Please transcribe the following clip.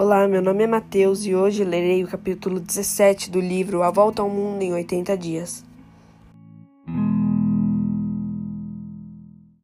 Olá, meu nome é Mateus e hoje lerei o capítulo 17 do livro A Volta ao Mundo em 80 Dias.